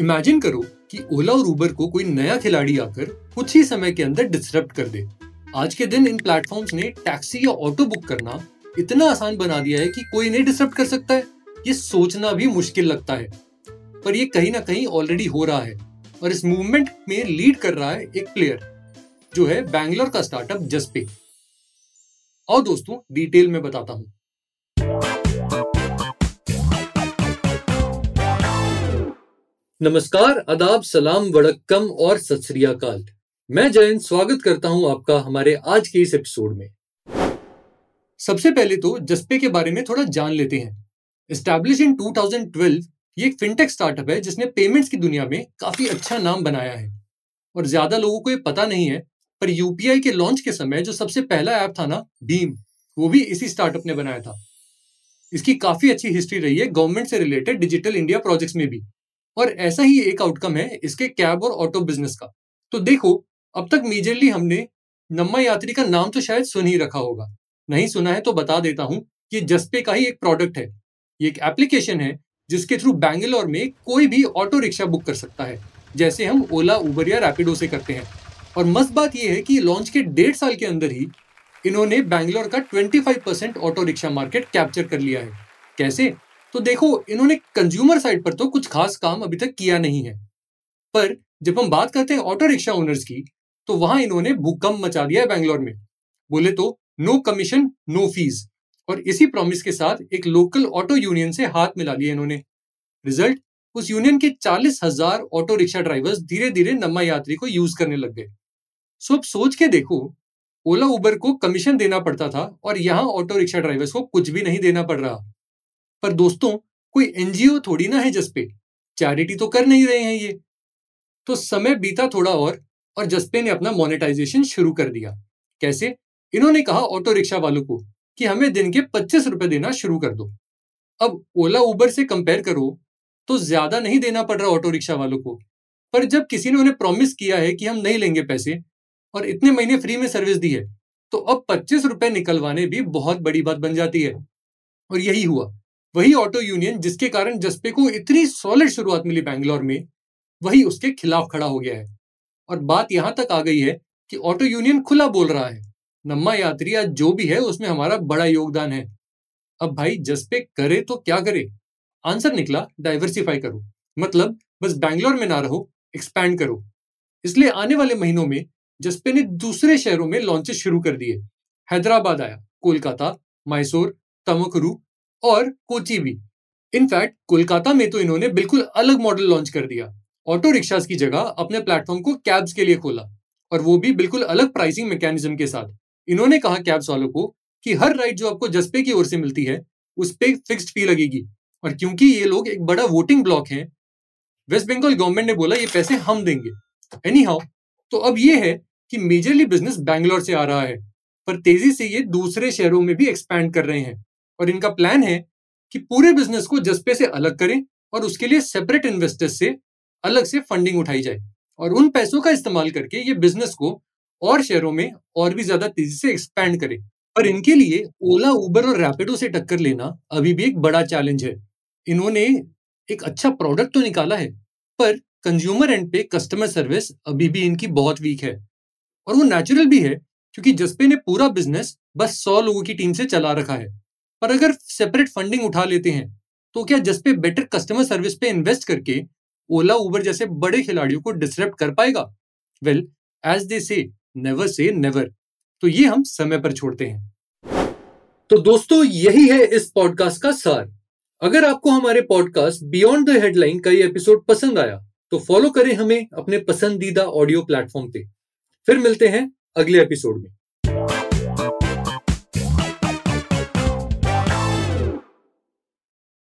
Imagine करो कि ओला और उबर को कोई नया खिलाड़ी आकर कुछ ही समय के अंदर डिसरप्ट कर दे। आज के दिन इन प्लेटफॉर्म्स ने टैक्सी या ऑटो बुक करना इतना आसान बना दिया है कि कोई नहीं डिसरप्ट कर सकता है। ये सोचना भी मुश्किल लगता है। पर ये कहीं ना कहीं ऑलरेडी हो रहा है और इस मूवमेंट में लीड कर रहा है एक प्लेयर जो है बैंगलोर का स्टार्टअप जसपे और दोस्तों डिटेल में बताता हूँ। नमस्कार अदाब सलाम, वड़क्कम और सत मैं जयंत, स्वागत करता हूँ आपका हमारे आज के इस एपिसोड में। सबसे पहले तो जस्पे के बारे में थोड़ा जान लेते हैं। स्टैब्लिश इन 2012 ये एक फिनटेक स्टार्टअप है जिसने पेमेंट्स की दुनिया में काफ़ी अच्छा नाम बनाया है। और ज़्यादा लोगों को ये पता नहीं है, पर यूपीआई के लॉन्च के समय जो सबसे पहला ऐप था ना भीम वो भी इसी स्टार्टअप ने बनाया था। इसकी काफ़ी अच्छी हिस्ट्री रही है गवर्नमेंट से रिलेटेड डिजिटल इंडिया प्रोजेक्ट्स में भी। और ऐसा ही एक आउटकम है इसके कैब और ऑटो बिज़नेस का। तो देखो, अब तक मेजरली हमने नम्मा यात्री का नाम तो शायद सुन ही रखा होगा। नहीं सुना है तो बता देता हूँ ये जस्पे का ही एक प्रोडक्ट है। ये एक एप्लीकेशन है जिसके थ्रू बैंगलोर में कोई भी ऑटो रिक्शा बुक कर सकता है, जैसे हम ओला उबर या रैपिडो से करते हैं। और मस्त बात यह है कि लॉन्च के डेढ़ साल के अंदर ही इन्होंने बैंगलोर का 25 percent auto rickshaw market capture कर लिया है। कैसे? तो देखो, इन्होंने कंज्यूमर साइड पर तो कुछ खास काम अभी तक किया नहीं है। पर जब हम बात करते हैं ऑटो रिक्शा ओनर्स की तो वहाँ इन्होंने भूकंप मचा दिया है बैंगलोर में। बोले तो नो कमीशन नो फ़ीस और इसी प्रॉमिस के साथ एक लोकल ऑटो यूनियन से हाथ मिला लिया इन्होंने। रिज़ल्ट उस यूनियन के चालीस हज़ार ऑटो रिक्शा ड्राइवर्स धीरे धीरे नम्मा यात्री को यूज़ करने लग गए। सो अब सोच के देखो, ओला उबर को कमीशन देना पड़ता था और यहाँ ऑटो रिक्शा ड्राइवर्स को कुछ भी नहीं देना पड़ रहा। पर दोस्तों, कोई एनजीओ थोड़ी ना है जसपे। चैरिटी तो कर नहीं रहे हैं ये। तो समय बीता थोड़ा और और जसपे ने अपना मोनेटाइजेशन शुरू कर दिया। कैसे? इन्होंने कहा ऑटो रिक्शा वालों को कि हमें दिन के पच्चीस रुपए देना शुरू कर दो। अब ओला, उबर से कंपेयर करो तो ज़्यादा नहीं देना पड़ रहा ऑटो रिक्शा वालों को। पर जब किसी ने उन्हें प्रॉमिस किया है कि हम नहीं लेंगे पैसे, और इतने महीने फ्री में सर्विस दी है तो अब पच्चीस रुपए निकलवाने भी बहुत बड़ी बात बन जाती है। और यही हुआ। वही ऑटो यूनियन जिसके कारण जसपे को इतनी सॉलिड शुरुआत मिली बैंगलोर में, वही उसके खिलाफ खड़ा हो गया है। और बात यहाँ तक आ गई है कि ऑटो यूनियन खुला बोल रहा है। नम्मा यात्री आज जो भी है, उसमें हमारा बड़ा योगदान है। अब भाई, जसपे करे तो क्या करे? आंसर निकला डाइवर्सिफाई करो। मतलब बस बैंगलोर में ना रहो एक्सपैंड करो। इसलिए आने वाले महीनों में, जसपे ने दूसरे शहरों में लॉन्चेस शुरू कर दिए। हैदराबाद आया, कोलकाता, मैसूर, तमकरू और कोची भी। इनफैक्ट, कोलकाता में तो इन्होंने बिल्कुल अलग मॉडल लॉन्च कर दिया। ऑटो रिक्शास की जगह अपने प्लेटफॉर्म को कैब्स के लिए खोला और वो भी बिल्कुल अलग प्राइसिंग मैकेनिज्म के साथ। इन्होंने कहा कैब्स वालों को कि हर राइड जो आपको जसपे की ओर से मिलती है, उस पर फिक्स्ड फ़ी लगेगी। और क्योंकि ये लोग एक बड़ा वोटिंग ब्लॉक है, वेस्ट बंगाल गवर्नमेंट ने बोला ये पैसे हम देंगे। एनी हाउ तो अब ये है कि मेजरली बिज़नेस बैंगलोर से आ रहा है, पर तेज़ी से ये दूसरे शहरों में भी एक्सपैंड कर रहे हैं। और इनका प्लान है कि पूरे बिज़नेस को जस्पे से अलग करें और उसके लिए सेपरेट इन्वेस्टर्स से अलग से फंडिंग उठाई जाए। और उन पैसों का इस्तेमाल करके ये बिज़नेस को और शहरों में और भी ज़्यादा तेज़ी से एक्सपैंड करें। पर इनके लिए ओला उबर और रैपिडो से टक्कर लेना अभी भी एक बड़ा चैलेंज है। इन्होंने एक अच्छा प्रोडक्ट तो निकाला है, पर कंज्यूमर एंड पे कस्टमर सर्विस अभी भी इनकी बहुत वीक है। और वो नेचुरल भी है, क्योंकि जसपे ने पूरा बिज़नेस बस सौ लोगों की टीम से चला रखा है। पर अगर सेपरेट फंडिंग उठा लेते हैं तो क्या जसपे बेटर कस्टमर सर्विस पे इन्वेस्ट करके ओला उबर जैसे बड़े खिलाड़ियों को डिसरप्ट कर पाएगा? वेल एज दे से नेवर से नेवर तो ये हम समय पर छोड़ते हैं। तो दोस्तों, यही है इस पॉडकास्ट का सार। अगर आपको हमारे पॉडकास्ट बियॉन्ड द हेडलाइन का ये एपिसोड पसंद आया तो फॉलो करें हमें अपने पसंदीदा ऑडियो प्लेटफॉर्म पे। फिर मिलते हैं अगले एपिसोड में।